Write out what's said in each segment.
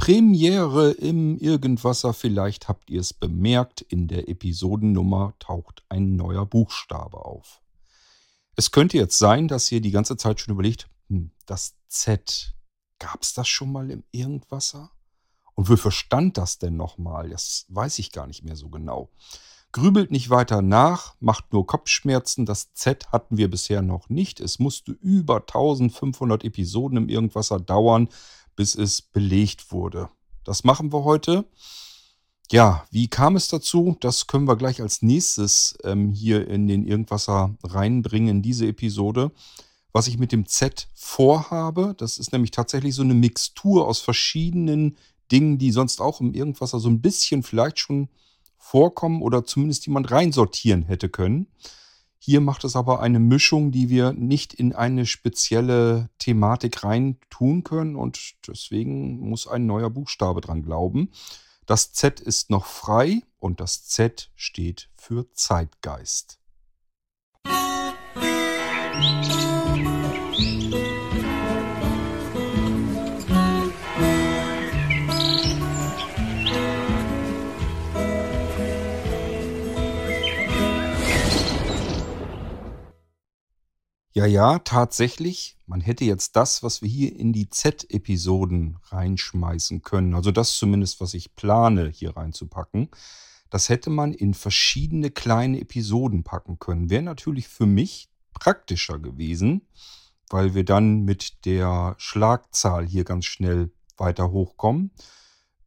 Premiere im Irgendwasser, vielleicht habt ihr es bemerkt, in der Episodennummer taucht ein neuer Buchstabe auf. Es könnte jetzt sein, dass ihr die ganze Zeit schon überlegt, hm, das Z, gab es das schon mal im Irgendwasser? Und wofür stand das denn nochmal? Das weiß ich gar nicht mehr so genau. Grübelt nicht weiter nach, macht nur Kopfschmerzen. Das Z hatten wir bisher noch nicht. Es musste über 1500 Episoden im Irgendwasser dauern, bis es belegt wurde. Das machen wir heute. Ja, wie kam es dazu? Das können wir gleich als nächstes ähm, hier in den Irgendwasser reinbringen, in diese Episode. Was ich mit dem Z vorhabe, das ist nämlich tatsächlich so eine Mixtur aus verschiedenen Dingen, die sonst auch im Irgendwasser so ein bisschen vielleicht schon vorkommen oder zumindest jemand reinsortieren hätte können. Hier macht es aber eine Mischung, die wir nicht in eine spezielle Thematik rein tun können und deswegen muss ein neuer Buchstabe dran glauben. Das Z ist noch frei und das Z steht für Zeitgeist. Musik Ja, ja, tatsächlich. Man hätte jetzt das, was wir hier in die Z-Episoden reinschmeißen können, also das zumindest, was ich plane, hier reinzupacken, das hätte man in verschiedene kleine Episoden packen können. Wäre natürlich für mich praktischer gewesen, weil wir dann mit der Schlagzahl hier ganz schnell weiter hochkommen.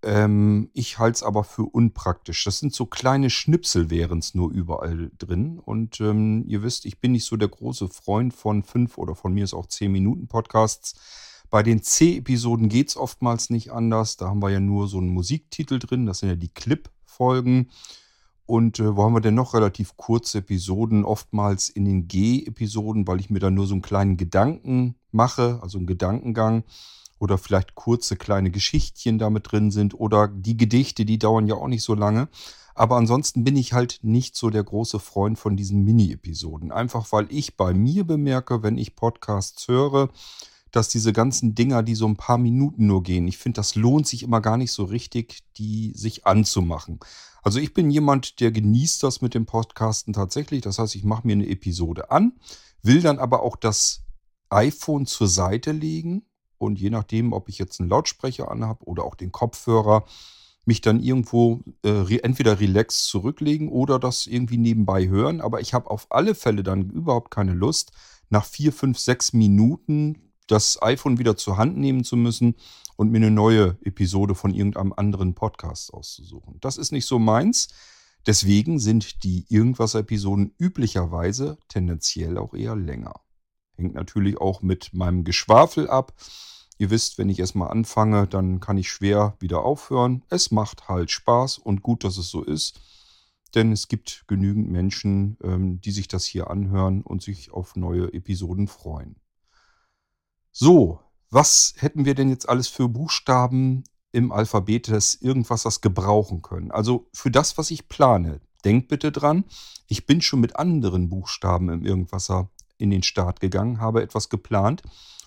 Ähm, ich halte es aber für unpraktisch. Das sind so kleine Schnipsel, wären es nur überall drin. Und ähm, ihr wisst, ich bin nicht so der große Freund von fünf oder von mir ist auch zehn Minuten Podcasts. Bei den C-Episoden geht es oftmals nicht anders. Da haben wir ja nur so einen Musiktitel drin. Das sind ja die Clip-Folgen. Und äh, wo haben wir denn noch relativ kurze Episoden? Oftmals in den G-Episoden, weil ich mir da nur so einen kleinen Gedanken mache, also einen Gedankengang oder vielleicht kurze kleine Geschichtchen damit drin sind oder die Gedichte, die dauern ja auch nicht so lange. Aber ansonsten bin ich halt nicht so der große Freund von diesen Mini-Episoden. Einfach weil ich bei mir bemerke, wenn ich Podcasts höre, dass diese ganzen Dinger, die so ein paar Minuten nur gehen, ich finde, das lohnt sich immer gar nicht so richtig, die sich anzumachen. Also ich bin jemand, der genießt das mit dem Podcasten tatsächlich. Das heißt, ich mache mir eine Episode an, will dann aber auch das iPhone zur Seite legen, und je nachdem, ob ich jetzt einen Lautsprecher anhabe oder auch den Kopfhörer, mich dann irgendwo äh, entweder relaxed zurücklegen oder das irgendwie nebenbei hören. Aber ich habe auf alle Fälle dann überhaupt keine Lust, nach vier, fünf, sechs Minuten das iPhone wieder zur Hand nehmen zu müssen und mir eine neue Episode von irgendeinem anderen Podcast auszusuchen. Das ist nicht so meins. Deswegen sind die Irgendwas-Episoden üblicherweise tendenziell auch eher länger. Hängt natürlich auch mit meinem Geschwafel ab. Ihr wisst, wenn ich erstmal anfange, dann kann ich schwer wieder aufhören. Es macht halt Spaß und gut, dass es so ist. Denn es gibt genügend Menschen, ähm, die sich das hier anhören und sich auf neue Episoden freuen. So, was hätten wir denn jetzt alles für Buchstaben im Alphabet, das irgendwas das gebrauchen können? Also für das, was ich plane, denkt bitte dran, ich bin schon mit anderen Buchstaben im Irgendwasser in den Start gegangen, habe etwas geplant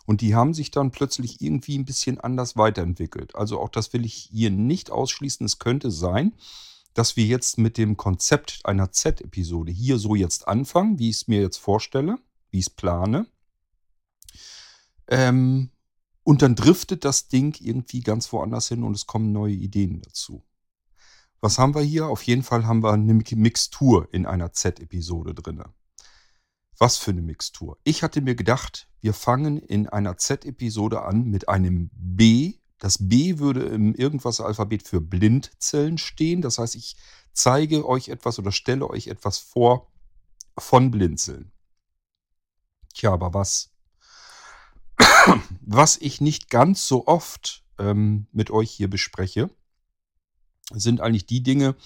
und die haben sich dann plötzlich irgendwie ein bisschen anders weiterentwickelt. Also auch das will ich hier nicht ausschließen. Es könnte sein, dass wir jetzt mit dem Konzept einer Z-Episode hier so jetzt anfangen, wie ich es mir jetzt vorstelle, wie ich es plane. Ähm, und dann driftet das Ding irgendwie ganz woanders hin und es kommen neue Ideen dazu. Was haben wir hier? Auf jeden Fall haben wir eine Mixtur in einer Z-Episode drin. Was für eine Mixtur. Ich hatte mir gedacht, wir fangen in einer Z-Episode an mit einem B. Das B würde im Irgendwas-Alphabet für Blindzellen stehen. Das heißt, ich zeige euch etwas oder stelle euch etwas vor von Blinzeln. Tja, aber was? Was ich nicht ganz so oft ähm, mit euch hier bespreche, sind eigentlich die Dinge,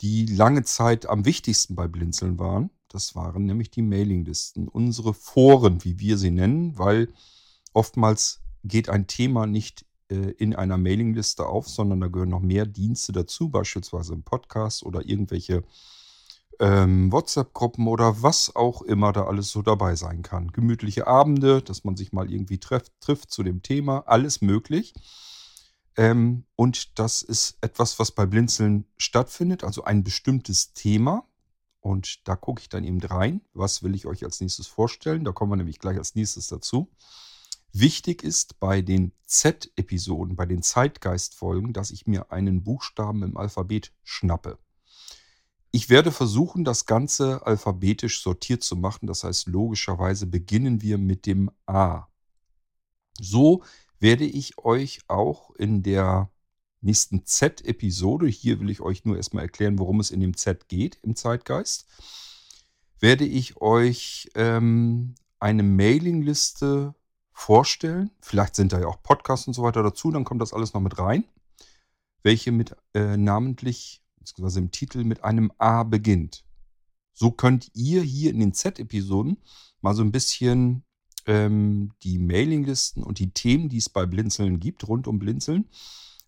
die lange Zeit am wichtigsten bei Blinzeln waren. Das waren nämlich die Mailinglisten, unsere Foren, wie wir sie nennen, weil oftmals geht ein Thema nicht äh, in einer Mailingliste auf, sondern da gehören noch mehr Dienste dazu, beispielsweise im Podcast oder irgendwelche ähm, WhatsApp-Gruppen oder was auch immer da alles so dabei sein kann. Gemütliche Abende, dass man sich mal irgendwie treff, trifft zu dem Thema, alles möglich. Ähm, und das ist etwas, was bei Blinzeln stattfindet, also ein bestimmtes Thema. Und da gucke ich dann eben rein. Was will ich euch als nächstes vorstellen? Da kommen wir nämlich gleich als nächstes dazu. Wichtig ist bei den Z-Episoden, bei den Zeitgeist-Folgen, dass ich mir einen Buchstaben im Alphabet schnappe. Ich werde versuchen, das Ganze alphabetisch sortiert zu machen. Das heißt, logischerweise beginnen wir mit dem A. So werde ich euch auch in der nächsten Z-Episode, hier will ich euch nur erstmal erklären, worum es in dem Z geht im Zeitgeist, werde ich euch ähm, eine Mailingliste vorstellen. Vielleicht sind da ja auch Podcasts und so weiter dazu, dann kommt das alles noch mit rein. Welche mit äh, namentlich, beziehungsweise im Titel mit einem A beginnt. So könnt ihr hier in den Z-Episoden mal so ein bisschen ähm, die Mailinglisten und die Themen, die es bei Blinzeln gibt, rund um Blinzeln,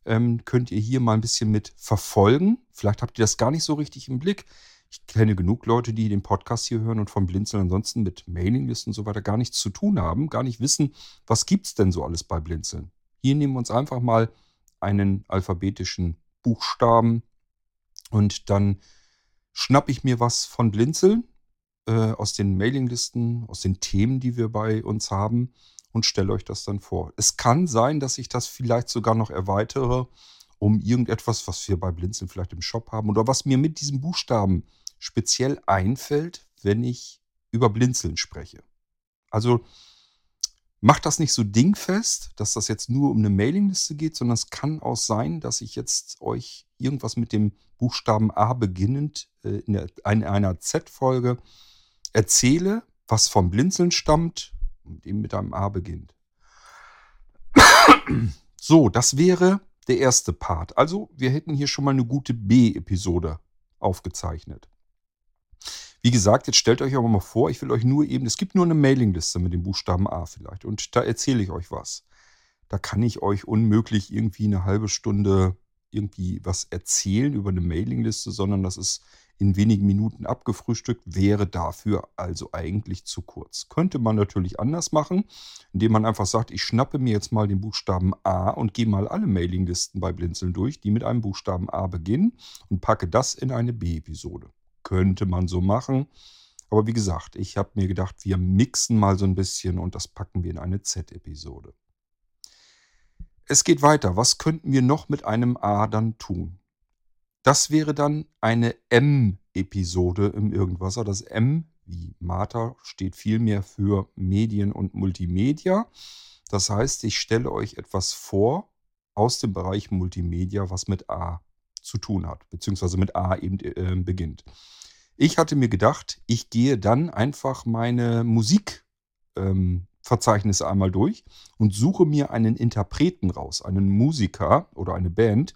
ähm, könnt ihr hier mal ein bisschen mit verfolgen. Vielleicht habt ihr das gar nicht so richtig im Blick. Ich kenne genug Leute, die den Podcast hier hören und von Blinzeln ansonsten mit Mailinglisten und so weiter gar nichts zu tun haben, gar nicht wissen, was gibt es denn so alles bei Blinzeln. Hier nehmen wir uns einfach mal einen alphabetischen Buchstaben und dann schnappe ich mir was von Blinzeln äh, aus den Mailinglisten, aus den Themen, die wir bei uns haben und stelle euch das dann vor. Es kann sein, dass ich das vielleicht sogar noch erweitere um irgendetwas, was wir bei Blinzeln vielleicht im Shop haben oder was mir mit diesem Buchstaben speziell einfällt, wenn ich über Blinzeln spreche. Also macht das nicht so dingfest, dass das jetzt nur um eine Mailingliste geht, sondern es kann auch sein, dass ich jetzt euch irgendwas mit dem Buchstaben A beginnend äh, in einer Z-Folge erzähle, was vom Blinzeln stammt und eben mit einem A beginnt. So, das wäre der erste Part. Also, wir hätten hier schon mal eine gute B-Episode aufgezeichnet. Wie gesagt, jetzt stellt euch aber mal vor, ich will euch nur eben, es gibt nur eine Mailingliste mit dem Buchstaben A vielleicht und da erzähle ich euch was. Da kann ich euch unmöglich irgendwie eine halbe Stunde irgendwie was erzählen über eine Mailingliste, sondern das ist in wenigen Minuten abgefrühstückt, wäre dafür also eigentlich zu kurz. Könnte man natürlich anders machen, indem man einfach sagt, ich schnappe mir jetzt mal den Buchstaben A und gehe mal alle Mailinglisten bei Blinzeln durch, die mit einem Buchstaben A beginnen und packe das in eine B-Episode. Könnte man so machen. Aber wie gesagt, ich habe mir gedacht, wir mixen mal so ein bisschen und das packen wir in eine Z-Episode. Es geht weiter. Was könnten wir noch mit einem A dann tun? Das wäre dann eine M-Episode im Irgendwasser. Das M wie Martha steht vielmehr für Medien und Multimedia. Das heißt, ich stelle euch etwas vor aus dem Bereich Multimedia, was mit A zu tun hat, beziehungsweise mit A eben äh, beginnt. Ich hatte mir gedacht, ich gehe dann einfach meine Musikverzeichnisse ähm, einmal durch und suche mir einen Interpreten raus, einen Musiker oder eine Band,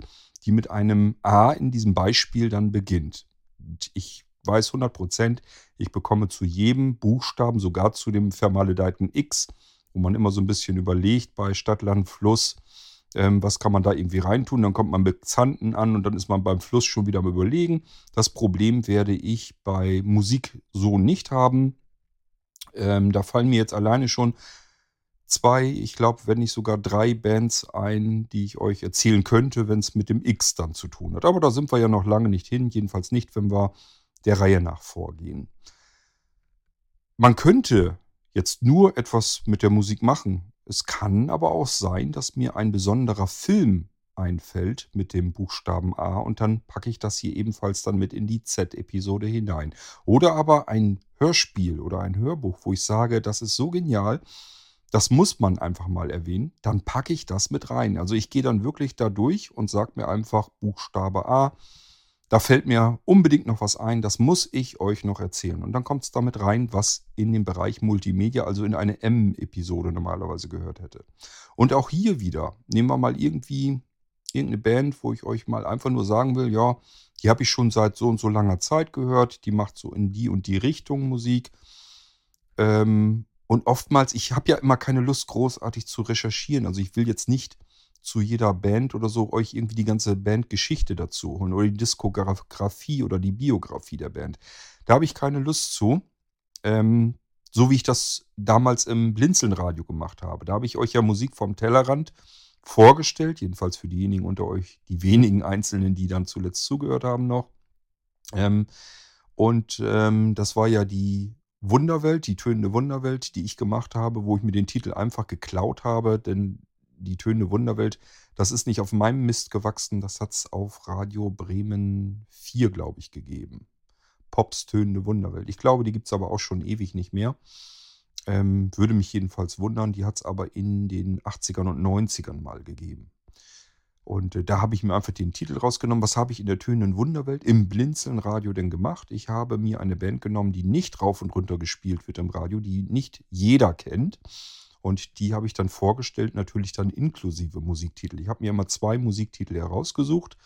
die mit einem A in diesem Beispiel dann beginnt. Und ich weiß 100 Prozent, ich bekomme zu jedem Buchstaben, sogar zu dem vermaledeiten X, wo man immer so ein bisschen überlegt bei Stadt, Land, Fluss, ähm, was kann man da irgendwie reintun. Dann kommt man mit Zanten an und dann ist man beim Fluss schon wieder am Überlegen. Das Problem werde ich bei Musik so nicht haben. Ähm, da fallen mir jetzt alleine schon zwei, ich glaube, wenn nicht sogar drei Bands ein, die ich euch erzählen könnte, wenn es mit dem X dann zu tun hat. Aber da sind wir ja noch lange nicht hin, jedenfalls nicht, wenn wir der Reihe nach vorgehen. Man könnte jetzt nur etwas mit der Musik machen. Es kann aber auch sein, dass mir ein besonderer Film einfällt mit dem Buchstaben A und dann packe ich das hier ebenfalls dann mit in die Z-Episode hinein. Oder aber ein Hörspiel oder ein Hörbuch, wo ich sage, das ist so genial, das muss man einfach mal erwähnen. Dann packe ich das mit rein. Also ich gehe dann wirklich da durch und sage mir einfach Buchstabe A. Da fällt mir unbedingt noch was ein. Das muss ich euch noch erzählen. Und dann kommt es damit rein, was in den Bereich Multimedia, also in eine M-Episode normalerweise gehört hätte. Und auch hier wieder nehmen wir mal irgendwie irgendeine Band, wo ich euch mal einfach nur sagen will, ja, die habe ich schon seit so und so langer Zeit gehört. Die macht so in die und die Richtung Musik. Ähm, und oftmals, ich habe ja immer keine Lust, großartig zu recherchieren. Also ich will jetzt nicht zu jeder Band oder so euch irgendwie die ganze Bandgeschichte dazu holen oder die Diskografie oder die Biografie der Band. Da habe ich keine Lust zu. Ähm, so wie ich das damals im Blinzeln-Radio gemacht habe. Da habe ich euch ja Musik vom Tellerrand vorgestellt, jedenfalls für diejenigen unter euch, die wenigen Einzelnen, die dann zuletzt zugehört haben noch. Ähm, und ähm, das war ja die Wunderwelt, die tönende Wunderwelt, die ich gemacht habe, wo ich mir den Titel einfach geklaut habe, denn die tönende Wunderwelt, das ist nicht auf meinem Mist gewachsen, das hat es auf Radio Bremen 4, glaube ich, gegeben. Pops tönende Wunderwelt. Ich glaube, die gibt es aber auch schon ewig nicht mehr. Ähm, würde mich jedenfalls wundern. Die hat es aber in den 80ern und 90ern mal gegeben. Und äh, da habe ich mir einfach den Titel rausgenommen. Was habe ich in der tönenden Wunderwelt im Blinzeln-Radio denn gemacht? Ich habe mir eine Band genommen, die nicht rauf und runter gespielt wird im Radio, die nicht jeder kennt. Und die habe ich dann vorgestellt, natürlich dann inklusive Musiktitel. Ich habe mir immer zwei Musiktitel herausgesucht,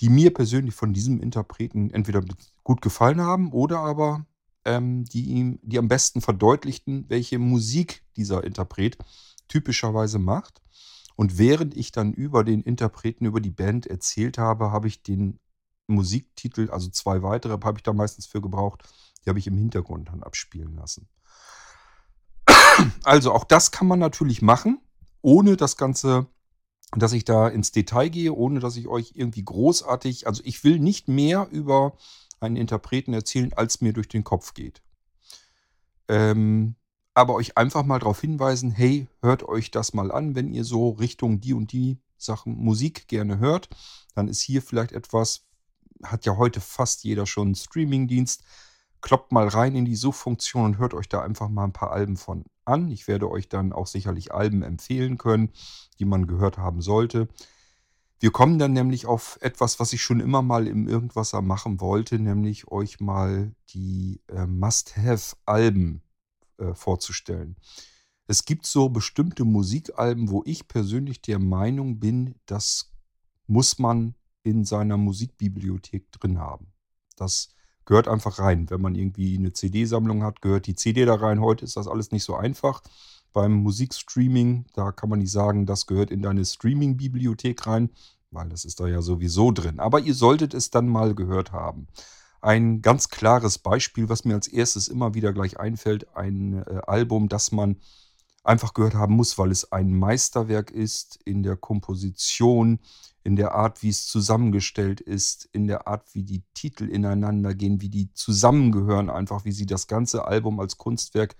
die mir persönlich von diesem Interpreten entweder gut gefallen haben oder aber ähm, die ihm, die am besten verdeutlichten, welche Musik dieser Interpret typischerweise macht. Und während ich dann über den Interpreten, über die Band erzählt habe, habe ich den Musiktitel, also zwei weitere, habe ich da meistens für gebraucht, die habe ich im Hintergrund dann abspielen lassen. Also auch das kann man natürlich machen, ohne das Ganze, dass ich da ins Detail gehe, ohne dass ich euch irgendwie großartig, also ich will nicht mehr über einen Interpreten erzählen, als mir durch den Kopf geht. Ähm, aber euch einfach mal darauf hinweisen, hey, hört euch das mal an, wenn ihr so Richtung die und die Sachen Musik gerne hört, dann ist hier vielleicht etwas, hat ja heute fast jeder schon einen Streamingdienst. Kloppt mal rein in die Suchfunktion und hört euch da einfach mal ein paar Alben von an. Ich werde euch dann auch sicherlich Alben empfehlen können, die man gehört haben sollte. Wir kommen dann nämlich auf etwas, was ich schon immer mal im Irgendwasser machen wollte, nämlich euch mal die äh, Must-Have-Alben äh, vorzustellen. Es gibt so bestimmte Musikalben, wo ich persönlich der Meinung bin, das muss man in seiner Musikbibliothek drin haben. Das gehört einfach rein. Wenn man irgendwie eine CD-Sammlung hat, gehört die CD da rein. Heute ist das alles nicht so einfach. Beim Musikstreaming, da kann man nicht sagen, das gehört in deine Streaming-Bibliothek rein, weil das ist da ja sowieso drin. Aber ihr solltet es dann mal gehört haben. Ein ganz klares Beispiel, was mir als erstes immer wieder gleich einfällt, ein äh, Album, das man einfach gehört haben muss, weil es ein Meisterwerk ist in der Komposition, in der Art, wie es zusammengestellt ist, in der Art, wie die Titel ineinander gehen, wie die zusammengehören, einfach wie sie das ganze Album als Kunstwerk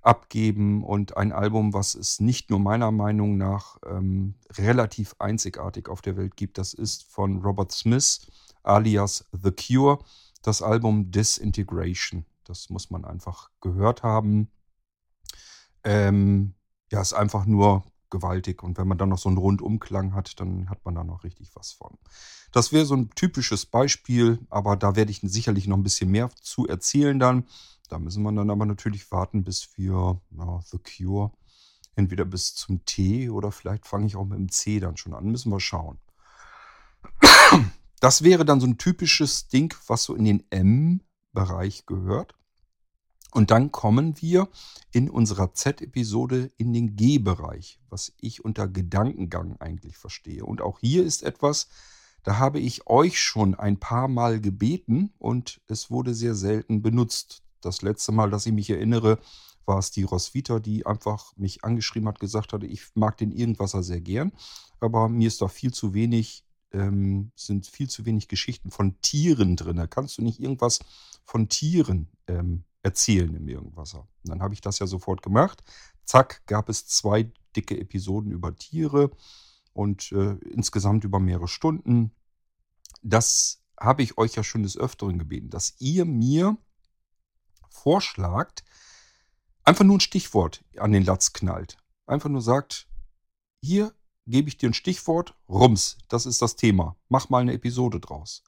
abgeben. Und ein Album, was es nicht nur meiner Meinung nach ähm, relativ einzigartig auf der Welt gibt, das ist von Robert Smith alias The Cure das Album Disintegration. Das muss man einfach gehört haben. Ähm, ja, ist einfach nur gewaltig. Und wenn man dann noch so einen Rundumklang hat, dann hat man da noch richtig was von. Das wäre so ein typisches Beispiel, aber da werde ich sicherlich noch ein bisschen mehr zu erzählen dann. Da müssen wir dann aber natürlich warten, bis wir ja, The Cure entweder bis zum T oder vielleicht fange ich auch mit dem C dann schon an. Müssen wir schauen. Das wäre dann so ein typisches Ding, was so in den M-Bereich gehört. Und dann kommen wir in unserer Z-Episode in den G-Bereich, was ich unter Gedankengang eigentlich verstehe. Und auch hier ist etwas, da habe ich euch schon ein paar Mal gebeten und es wurde sehr selten benutzt. Das letzte Mal, dass ich mich erinnere, war es die Roswitha, die einfach mich angeschrieben hat, gesagt hatte, ich mag den Irgendwasser sehr gern, aber mir ist da viel zu wenig ähm, sind viel zu wenig Geschichten von Tieren drin. Da kannst du nicht irgendwas von Tieren ähm, erzählen im Irgendwasser. Und dann habe ich das ja sofort gemacht. Zack, gab es zwei dicke Episoden über Tiere und äh, insgesamt über mehrere Stunden. Das habe ich euch ja schon des Öfteren gebeten, dass ihr mir vorschlagt, einfach nur ein Stichwort an den Latz knallt. Einfach nur sagt, hier gebe ich dir ein Stichwort, Rums, das ist das Thema. Mach mal eine Episode draus.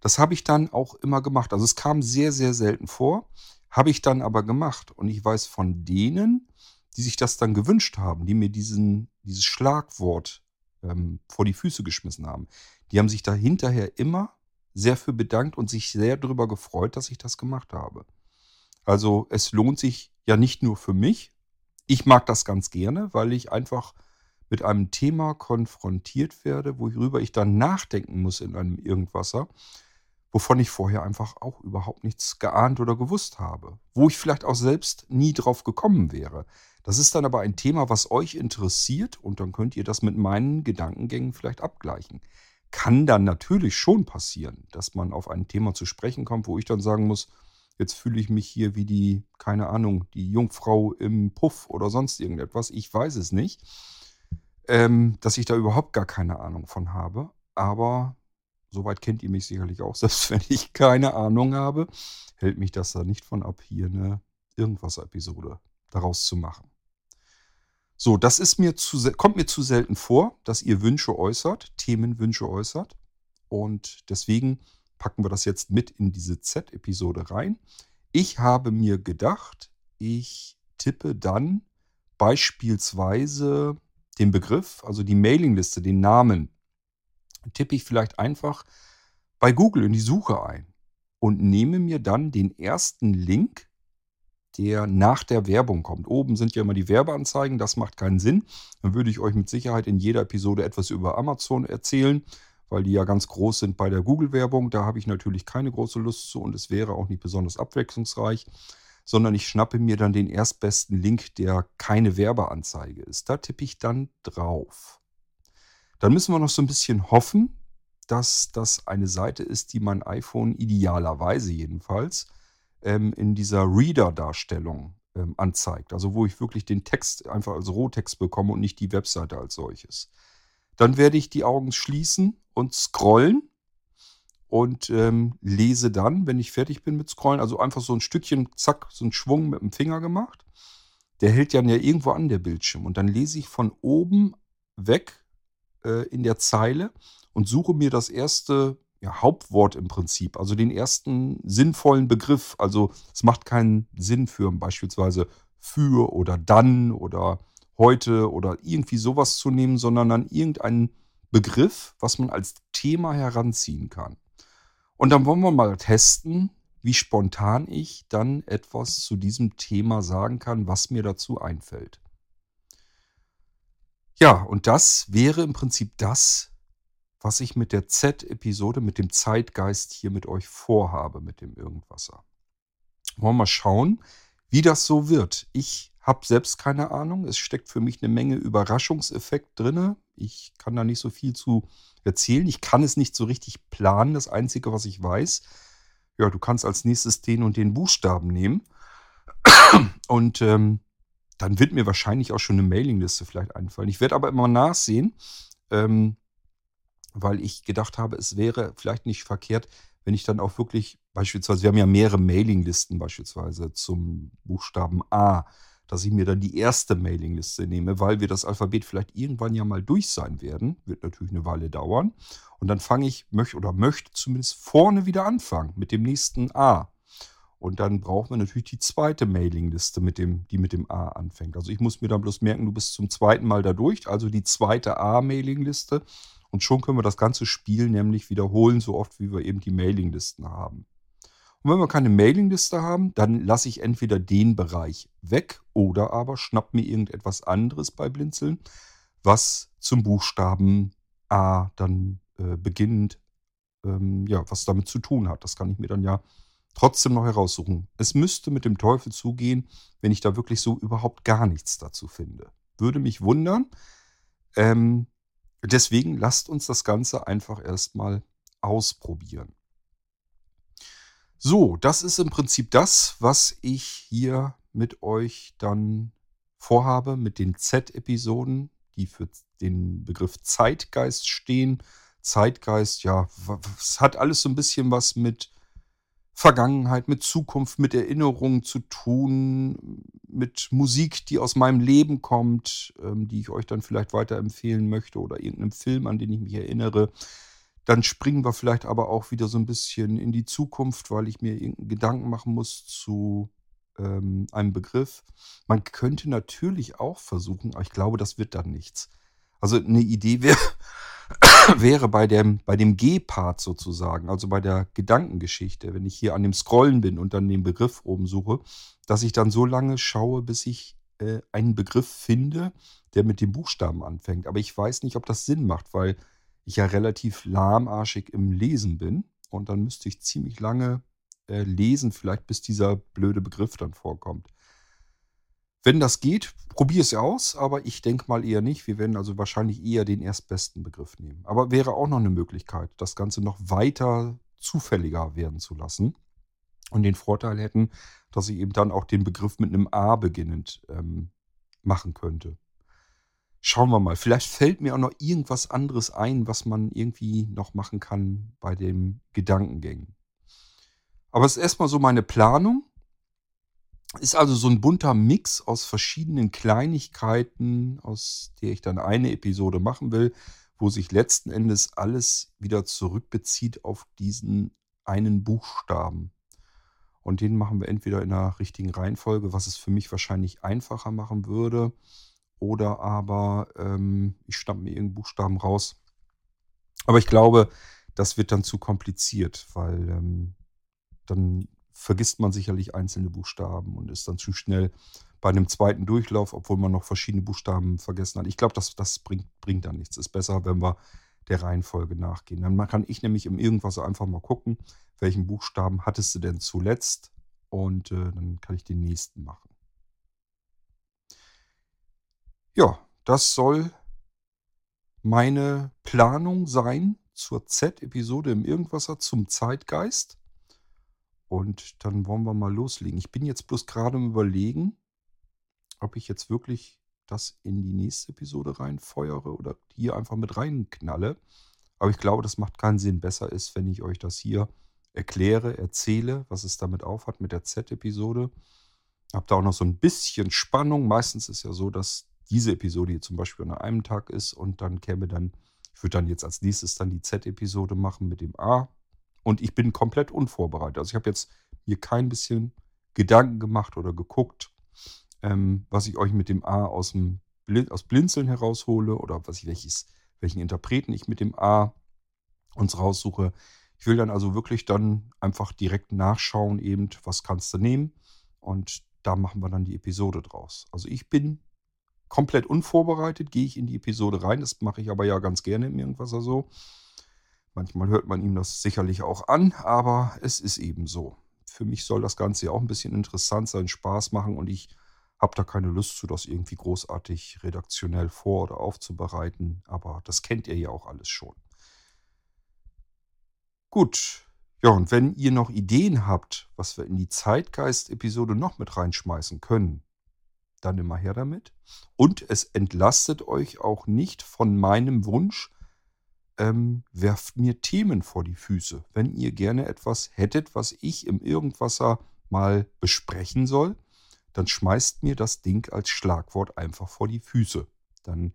Das habe ich dann auch immer gemacht. Also es kam sehr, sehr selten vor, habe ich dann aber gemacht. Und ich weiß von denen, die sich das dann gewünscht haben, die mir diesen, dieses Schlagwort ähm, vor die Füße geschmissen haben, die haben sich da hinterher immer sehr für bedankt und sich sehr darüber gefreut, dass ich das gemacht habe. Also es lohnt sich ja nicht nur für mich. Ich mag das ganz gerne, weil ich einfach mit einem Thema konfrontiert werde, worüber ich dann nachdenken muss in einem Irgendwasser, wovon ich vorher einfach auch überhaupt nichts geahnt oder gewusst habe, wo ich vielleicht auch selbst nie drauf gekommen wäre. Das ist dann aber ein Thema, was euch interessiert und dann könnt ihr das mit meinen Gedankengängen vielleicht abgleichen. Kann dann natürlich schon passieren, dass man auf ein Thema zu sprechen kommt, wo ich dann sagen muss, jetzt fühle ich mich hier wie die, keine Ahnung, die Jungfrau im Puff oder sonst irgendetwas. Ich weiß es nicht, ähm, dass ich da überhaupt gar keine Ahnung von habe. Aber soweit kennt ihr mich sicherlich auch. Selbst wenn ich keine Ahnung habe, hält mich das da nicht von ab, hier eine Irgendwas-Episode daraus zu machen. So, das ist mir zu, kommt mir zu selten vor, dass ihr Wünsche äußert, Themenwünsche äußert. Und deswegen packen wir das jetzt mit in diese Z-Episode rein. Ich habe mir gedacht, ich tippe dann beispielsweise den Begriff, also die Mailingliste, den Namen, tippe ich vielleicht einfach bei Google in die Suche ein und nehme mir dann den ersten Link der nach der Werbung kommt. Oben sind ja immer die Werbeanzeigen, das macht keinen Sinn. Dann würde ich euch mit Sicherheit in jeder Episode etwas über Amazon erzählen, weil die ja ganz groß sind bei der Google-Werbung. Da habe ich natürlich keine große Lust zu und es wäre auch nicht besonders abwechslungsreich, sondern ich schnappe mir dann den erstbesten Link, der keine Werbeanzeige ist. Da tippe ich dann drauf. Dann müssen wir noch so ein bisschen hoffen, dass das eine Seite ist, die mein iPhone idealerweise jedenfalls ähm, in dieser Reader-Darstellung ähm, anzeigt. Also wo ich wirklich den Text einfach als Rohtext bekomme und nicht die Webseite als solches. Dann werde ich die Augen schließen und scrollen und ähm, lese dann, wenn ich fertig bin mit Scrollen, also einfach so ein Stückchen, zack, so einen Schwung mit dem Finger gemacht. Der hält ja irgendwo an der Bildschirm. Und dann lese ich von oben weg äh, in der Zeile und suche mir das erste ja, Hauptwort im Prinzip, also den ersten sinnvollen Begriff. Also es macht keinen Sinn für beispielsweise für oder dann oder heute oder irgendwie sowas zu nehmen, sondern dann irgendeinen Begriff, was man als Thema heranziehen kann. Und dann wollen wir mal testen, wie spontan ich dann etwas zu diesem Thema sagen kann, was mir dazu einfällt. Ja, und das wäre im Prinzip das, was ich mit der Z-Episode, mit dem Zeitgeist hier mit euch vorhabe, mit dem Irgendwasser. Wollen wir mal schauen, wie das so wird. Ich habe selbst keine Ahnung. Es steckt für mich eine Menge Überraschungseffekt drin. Ich kann da nicht so viel zu erzählen. Ich kann es nicht so richtig planen. Das Einzige, was ich weiß, ja, du kannst als nächstes den und den Buchstaben nehmen. Und ähm, dann wird mir wahrscheinlich auch schon eine Mailingliste vielleicht einfallen. Ich werde aber immer nachsehen, ähm, weil ich gedacht habe, es wäre vielleicht nicht verkehrt, wenn ich dann auch wirklich beispielsweise, wir haben ja mehrere Mailinglisten beispielsweise zum Buchstaben A, dass ich mir dann die erste Mailingliste nehme, weil wir das Alphabet vielleicht irgendwann ja mal durch sein werden. Wird natürlich eine Weile dauern. Und dann fange ich, möchte oder möchte zumindest vorne wieder anfangen mit dem nächsten A. Und dann brauchen wir natürlich die zweite Mailingliste, mit dem, die mit dem A anfängt. Also ich muss mir dann bloß merken, du bist zum zweiten Mal da durch, also die zweite A-Mailingliste. Und schon können wir das ganze Spiel nämlich wiederholen, so oft wie wir eben die Mailinglisten haben. Und wenn wir keine Mailingliste haben, dann lasse ich entweder den Bereich weg oder aber schnapp mir irgendetwas anderes bei Blinzeln, was zum Buchstaben A dann äh, beginnend, ähm, ja, was damit zu tun hat. Das kann ich mir dann ja trotzdem noch heraussuchen. Es müsste mit dem Teufel zugehen, wenn ich da wirklich so überhaupt gar nichts dazu finde. Würde mich wundern. Ähm, Deswegen lasst uns das Ganze einfach erstmal ausprobieren. So, das ist im Prinzip das, was ich hier mit euch dann vorhabe, mit den Z-Episoden, die für den Begriff Zeitgeist stehen. Zeitgeist, ja, es hat alles so ein bisschen was mit Vergangenheit, mit Zukunft, mit Erinnerungen zu tun, mit Musik, die aus meinem Leben kommt, ähm, die ich euch dann vielleicht weiterempfehlen möchte oder irgendeinem Film, an den ich mich erinnere. Dann springen wir vielleicht aber auch wieder so ein bisschen in die Zukunft, weil ich mir irgendeinen Gedanken machen muss zu ähm, einem Begriff. Man könnte natürlich auch versuchen, aber ich glaube, das wird dann nichts. Also eine Idee wäre, wäre bei dem, bei dem G-Part sozusagen, also bei der Gedankengeschichte, wenn ich hier an dem Scrollen bin und dann den Begriff oben suche, dass ich dann so lange schaue, bis ich äh, einen Begriff finde, der mit dem Buchstaben anfängt. Aber ich weiß nicht, ob das Sinn macht, weil ich ja relativ lahmarschig im Lesen bin und dann müsste ich ziemlich lange äh, lesen, vielleicht bis dieser blöde Begriff dann vorkommt. Wenn das geht, probier es aus, aber ich denke mal eher nicht. Wir werden also wahrscheinlich eher den erstbesten Begriff nehmen. Aber wäre auch noch eine Möglichkeit, das Ganze noch weiter zufälliger werden zu lassen. Und den Vorteil hätten, dass ich eben dann auch den Begriff mit einem A beginnend ähm, machen könnte. Schauen wir mal. Vielleicht fällt mir auch noch irgendwas anderes ein, was man irgendwie noch machen kann bei den Gedankengängen. Aber es ist erstmal so meine Planung. Ist also so ein bunter Mix aus verschiedenen Kleinigkeiten, aus der ich dann eine Episode machen will, wo sich letzten Endes alles wieder zurückbezieht auf diesen einen Buchstaben. Und den machen wir entweder in der richtigen Reihenfolge, was es für mich wahrscheinlich einfacher machen würde, oder aber ähm, ich stamme mir irgendeinen Buchstaben raus. Aber ich glaube, das wird dann zu kompliziert, weil ähm, dann vergisst man sicherlich einzelne Buchstaben und ist dann zu schnell bei einem zweiten Durchlauf, obwohl man noch verschiedene Buchstaben vergessen hat. Ich glaube, das, das bringt, bringt dann nichts. Ist besser, wenn wir der Reihenfolge nachgehen. Dann kann ich nämlich im Irgendwas einfach mal gucken, welchen Buchstaben hattest du denn zuletzt und äh, dann kann ich den nächsten machen. Ja, das soll meine Planung sein zur Z-Episode im Irgendwasser zum Zeitgeist. Und dann wollen wir mal loslegen. Ich bin jetzt bloß gerade im Überlegen, ob ich jetzt wirklich das in die nächste Episode reinfeuere oder hier einfach mit reinknalle. Aber ich glaube, das macht keinen Sinn. Besser ist, wenn ich euch das hier erkläre, erzähle, was es damit aufhat mit der Z-Episode. Habt da auch noch so ein bisschen Spannung. Meistens ist ja so, dass diese Episode hier zum Beispiel an einem Tag ist und dann käme dann, ich würde dann jetzt als nächstes dann die Z-Episode machen mit dem A und ich bin komplett unvorbereitet. Also ich habe jetzt mir kein bisschen Gedanken gemacht oder geguckt, ähm, was ich euch mit dem A aus dem aus Blinzeln heraushole oder was ich welches, welchen Interpreten ich mit dem A uns raussuche. Ich will dann also wirklich dann einfach direkt nachschauen, eben, was kannst du nehmen. Und da machen wir dann die Episode draus. Also ich bin komplett unvorbereitet, gehe ich in die Episode rein. Das mache ich aber ja ganz gerne im Irgendwas so. Manchmal hört man ihm das sicherlich auch an, aber es ist eben so. Für mich soll das Ganze ja auch ein bisschen interessant sein, Spaß machen und ich habe da keine Lust zu, das irgendwie großartig redaktionell vor- oder aufzubereiten. Aber das kennt ihr ja auch alles schon. Gut. Ja, und wenn ihr noch Ideen habt, was wir in die Zeitgeist-Episode noch mit reinschmeißen können, dann immer her damit. Und es entlastet euch auch nicht von meinem Wunsch, ähm, werft mir Themen vor die Füße. Wenn ihr gerne etwas hättet, was ich im Irgendwasser mal besprechen soll, dann schmeißt mir das Ding als Schlagwort einfach vor die Füße. Dann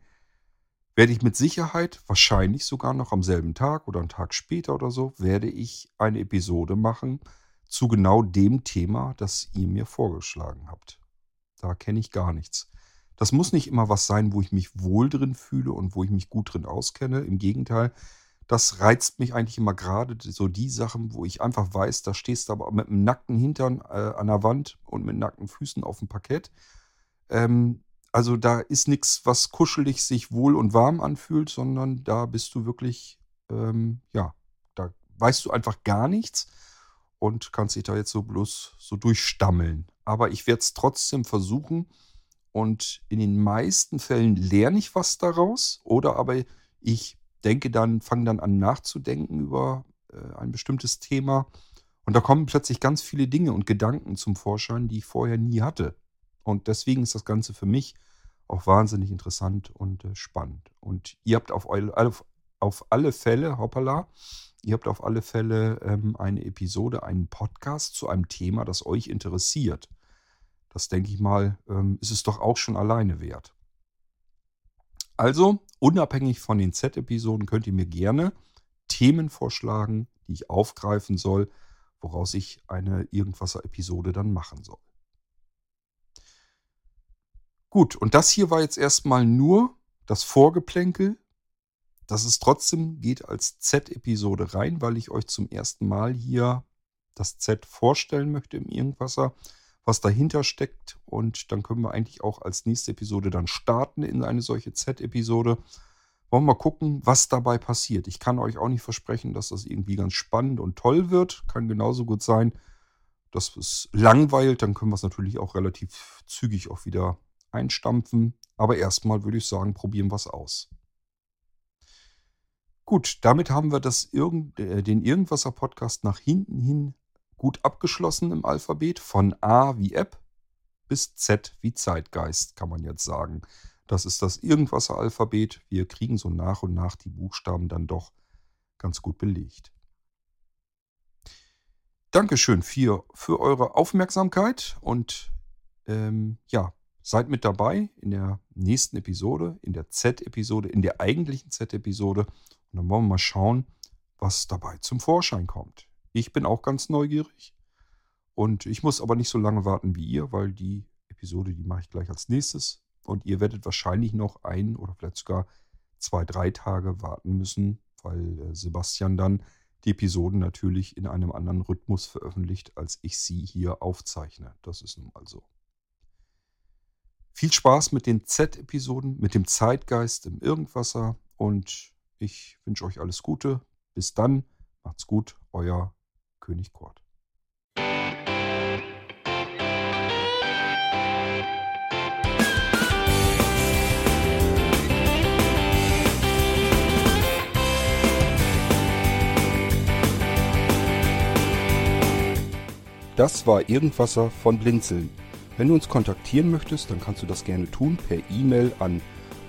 werde ich mit Sicherheit, wahrscheinlich sogar noch am selben Tag oder einen Tag später oder so, werde ich eine Episode machen zu genau dem Thema, das ihr mir vorgeschlagen habt. Da kenne ich gar nichts. Das muss nicht immer was sein, wo ich mich wohl drin fühle und wo ich mich gut drin auskenne. Im Gegenteil, das reizt mich eigentlich immer gerade so die Sachen, wo ich einfach weiß, da stehst du aber mit einem nackten Hintern äh, an der Wand und mit nackten Füßen auf dem Parkett. Ähm, also da ist nichts, was kuschelig sich wohl und warm anfühlt, sondern da bist du wirklich, ähm, ja, da weißt du einfach gar nichts und kannst dich da jetzt so bloß so durchstammeln. Aber ich werde es trotzdem versuchen und in den meisten Fällen lerne ich was daraus oder aber ich denke dann, fange dann an nachzudenken über äh, ein bestimmtes Thema und da kommen plötzlich ganz viele Dinge und Gedanken zum Vorschein, die ich vorher nie hatte. Und deswegen ist das Ganze für mich auch wahnsinnig interessant und äh, spannend. Und ihr habt auf, auf, auf alle Fälle, hoppala, ihr habt auf alle Fälle ähm, eine Episode, einen Podcast zu einem Thema, das euch interessiert. Das denke ich mal, ähm, ist es doch auch schon alleine wert. Also, unabhängig von den Z-Episoden könnt ihr mir gerne Themen vorschlagen, die ich aufgreifen soll, woraus ich eine Irgendwasser-Episode dann machen soll. Gut, und das hier war jetzt erstmal nur das Vorgeplänkel. Das ist trotzdem geht als Z-Episode rein, weil ich euch zum ersten Mal hier das Z vorstellen möchte im Irgendwasser was dahinter steckt. Und dann können wir eigentlich auch als nächste Episode dann starten in eine solche Z-Episode, Wollen wir mal gucken, was dabei passiert. Ich kann euch auch nicht versprechen, dass das irgendwie ganz spannend und toll wird. Kann genauso gut sein, dass es langweilt. Dann können wir es natürlich auch relativ zügig auch wieder einstampfen. Aber erstmal würde ich sagen, probieren wir es aus. Gut, damit haben wir das Irgend, äh, den Irgendwasser-Podcast nach hinten hin gut abgeschlossen im Alphabet. Von A wie App bis Z wie Zeitgeist, kann man jetzt sagen. Das ist das Irgendwasser-Alphabet. Wir kriegen so nach und nach die Buchstaben dann doch ganz gut belegt. Dankeschön für, für eure Aufmerksamkeit und ähm, ja, seid mit dabei in der nächsten Episode, in der Z-Episode, in der eigentlichen Z-Episode. Und dann wollen wir mal schauen, was dabei zum Vorschein kommt. Ich bin auch ganz neugierig. Und ich muss aber nicht so lange warten wie ihr, weil die Episode, die mache ich gleich als nächstes. Und ihr werdet wahrscheinlich noch ein oder vielleicht sogar zwei, drei Tage warten müssen, weil äh, Sebastian dann die Episoden natürlich in einem anderen Rhythmus veröffentlicht, als ich sie hier aufzeichne. Das ist nun mal so. Viel Spaß mit den Z-Episoden, mit dem Zeitgeist im Irgendwasser und ich wünsche euch alles Gute. Bis dann. Macht's gut. Euer König Kurt. Das war Irgendwasser von Blinzeln. Wenn du uns kontaktieren möchtest, dann kannst du das gerne tun per E-Mail an